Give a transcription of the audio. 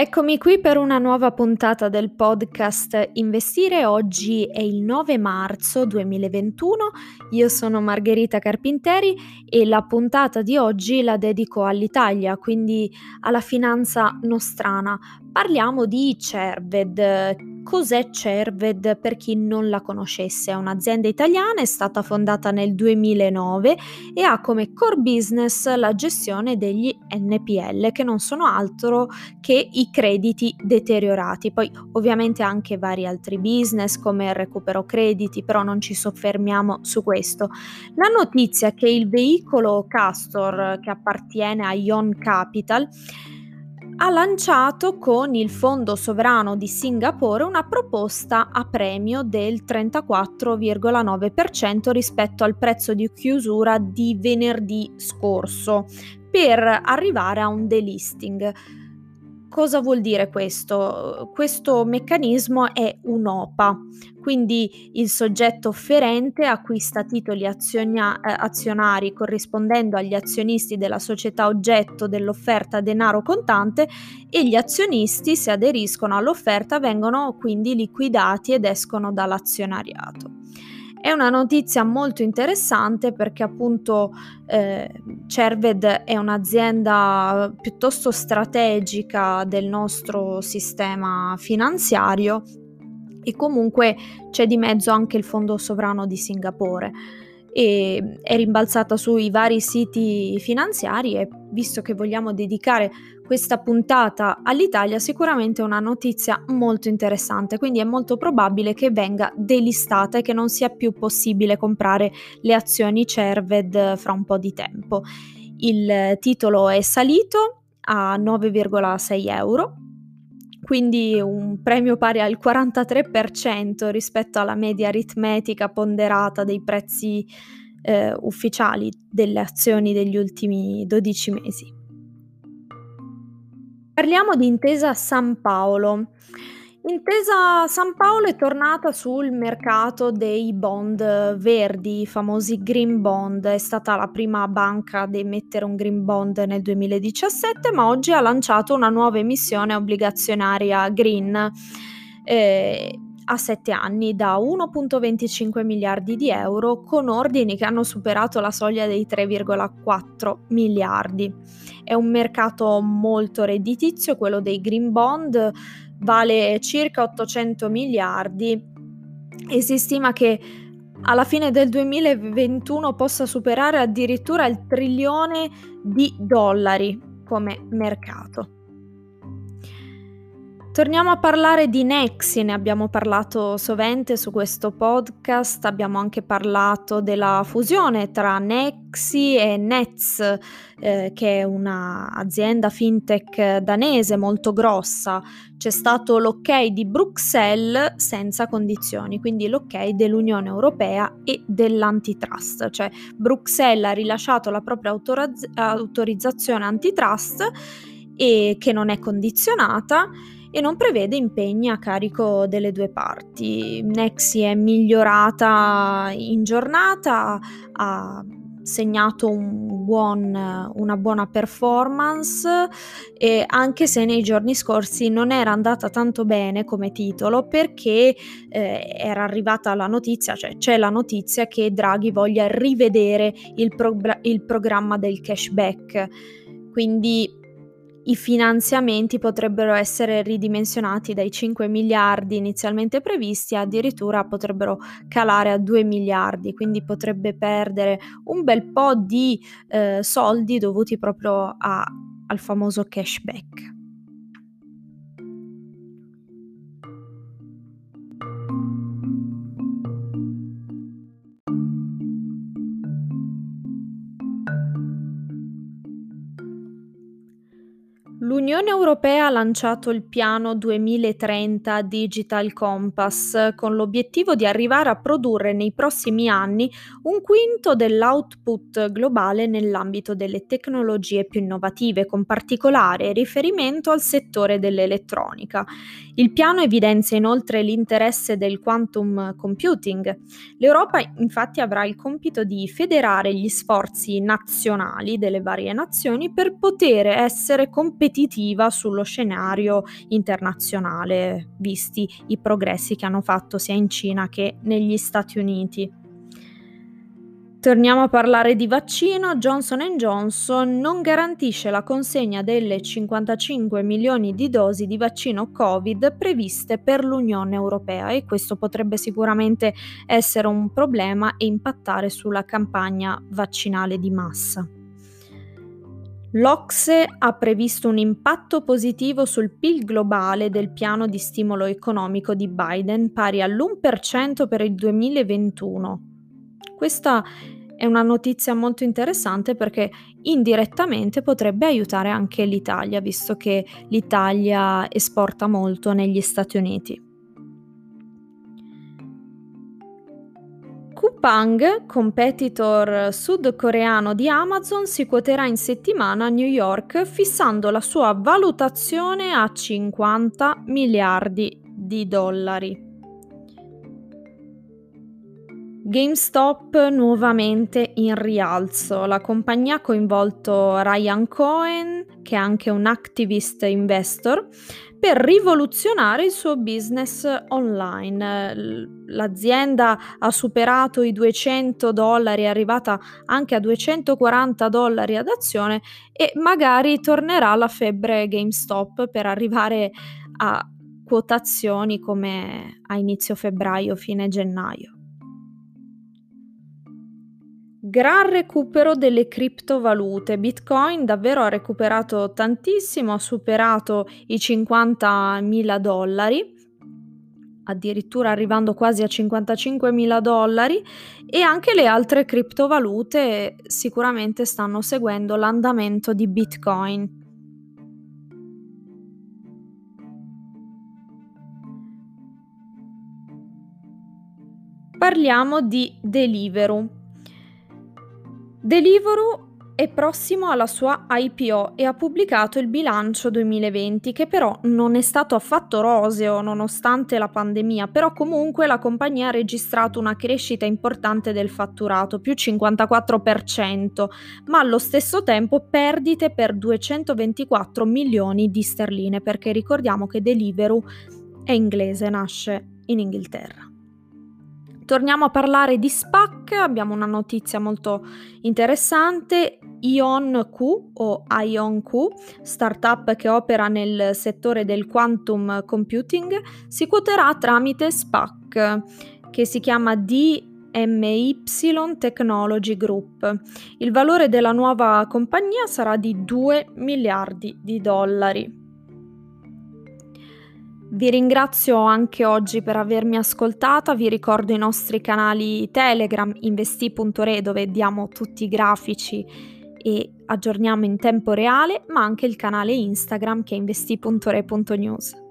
Eccomi qui per una nuova puntata del podcast Investire. Oggi è il 9 marzo 2021. Io sono Margherita Carpinteri e la puntata di oggi la dedico all'Italia, quindi alla finanza nostrana. Parliamo di Cerved, Cos'è Cerved per chi non la conoscesse? È un'azienda italiana, è stata fondata nel 2009 e ha come core business la gestione degli NPL, che non sono altro che i crediti deteriorati. Poi ovviamente anche vari altri business come il recupero crediti, però non ci soffermiamo su questo. La notizia è che il veicolo Castor che appartiene a Ion Capital ha lanciato con il Fondo Sovrano di Singapore una proposta a premio del 34,9% rispetto al prezzo di chiusura di venerdì scorso per arrivare a un delisting. Cosa vuol dire questo? Questo meccanismo è un OPA, quindi il soggetto offerente acquista titoli azionia- eh, azionari corrispondendo agli azionisti della società oggetto dell'offerta denaro contante e gli azionisti, se aderiscono all'offerta, vengono quindi liquidati ed escono dall'azionariato. È una notizia molto interessante perché appunto eh, Cerved è un'azienda piuttosto strategica del nostro sistema finanziario e comunque c'è di mezzo anche il fondo sovrano di Singapore. E è rimbalzata sui vari siti finanziari e visto che vogliamo dedicare questa puntata all'Italia sicuramente è una notizia molto interessante, quindi è molto probabile che venga delistata e che non sia più possibile comprare le azioni Cerved fra un po' di tempo. Il titolo è salito a 9,6 euro, quindi un premio pari al 43% rispetto alla media aritmetica ponderata dei prezzi eh, ufficiali delle azioni degli ultimi 12 mesi. Parliamo di Intesa San Paolo. Intesa San Paolo è tornata sul mercato dei bond verdi, i famosi green bond. È stata la prima banca ad emettere un green bond nel 2017, ma oggi ha lanciato una nuova emissione obbligazionaria green. Eh, a 7 anni da 1.25 miliardi di euro con ordini che hanno superato la soglia dei 3,4 miliardi. È un mercato molto redditizio, quello dei green bond vale circa 800 miliardi e si stima che alla fine del 2021 possa superare addirittura il trilione di dollari come mercato. Torniamo a parlare di Nexi, ne abbiamo parlato sovente su questo podcast, abbiamo anche parlato della fusione tra Nexi e Nets, eh, che è un'azienda fintech danese molto grossa. C'è stato l'ok di Bruxelles senza condizioni, quindi l'ok dell'Unione Europea e dell'antitrust, cioè Bruxelles ha rilasciato la propria autorizz- autorizzazione antitrust e che non è condizionata e non prevede impegni a carico delle due parti. Nexi è migliorata in giornata, ha segnato un buon, una buona performance e anche se nei giorni scorsi non era andata tanto bene come titolo perché eh, era arrivata la notizia, cioè c'è la notizia che Draghi voglia rivedere il, pro- il programma del cashback. Quindi i finanziamenti potrebbero essere ridimensionati dai 5 miliardi inizialmente previsti addirittura potrebbero calare a 2 miliardi, quindi potrebbe perdere un bel po' di eh, soldi dovuti proprio a, al famoso cashback. L'Unione Europea ha lanciato il piano 2030 Digital Compass con l'obiettivo di arrivare a produrre nei prossimi anni un quinto dell'output globale nell'ambito delle tecnologie più innovative, con particolare riferimento al settore dell'elettronica. Il piano evidenzia inoltre l'interesse del quantum computing. L'Europa infatti avrà il compito di federare gli sforzi nazionali delle varie nazioni per poter essere competitivi competitiva sullo scenario internazionale, visti i progressi che hanno fatto sia in Cina che negli Stati Uniti. Torniamo a parlare di vaccino. Johnson Johnson non garantisce la consegna delle 55 milioni di dosi di vaccino Covid previste per l'Unione Europea e questo potrebbe sicuramente essere un problema e impattare sulla campagna vaccinale di massa. L'Ocse ha previsto un impatto positivo sul PIL globale del piano di stimolo economico di Biden pari all'1% per il 2021. Questa è una notizia molto interessante perché indirettamente potrebbe aiutare anche l'Italia, visto che l'Italia esporta molto negli Stati Uniti. Coupang, competitor sudcoreano di Amazon, si quoterà in settimana a New York fissando la sua valutazione a 50 miliardi di dollari. GameStop nuovamente in rialzo. La compagnia ha coinvolto Ryan Cohen, che è anche un activist investor, per rivoluzionare il suo business online. L'azienda ha superato i 200 dollari, è arrivata anche a 240 dollari ad azione e magari tornerà la febbre GameStop per arrivare a quotazioni come a inizio febbraio, fine gennaio. Gran recupero delle criptovalute. Bitcoin davvero ha recuperato tantissimo, ha superato i 50.000 dollari, addirittura arrivando quasi a 55.000 dollari e anche le altre criptovalute sicuramente stanno seguendo l'andamento di Bitcoin. Parliamo di Deliveroo. Deliveroo è prossimo alla sua IPO e ha pubblicato il bilancio 2020 che però non è stato affatto roseo nonostante la pandemia, però comunque la compagnia ha registrato una crescita importante del fatturato, più 54%, ma allo stesso tempo perdite per 224 milioni di sterline, perché ricordiamo che Deliveroo è inglese, nasce in Inghilterra. Torniamo a parlare di SPAC, abbiamo una notizia molto interessante. IonQ o IonQ, startup che opera nel settore del quantum computing, si quoterà tramite SPAC che si chiama DMY Technology Group. Il valore della nuova compagnia sarà di 2 miliardi di dollari. Vi ringrazio anche oggi per avermi ascoltata, vi ricordo i nostri canali Telegram, investi.re dove diamo tutti i grafici e aggiorniamo in tempo reale, ma anche il canale Instagram che è investi.re.news.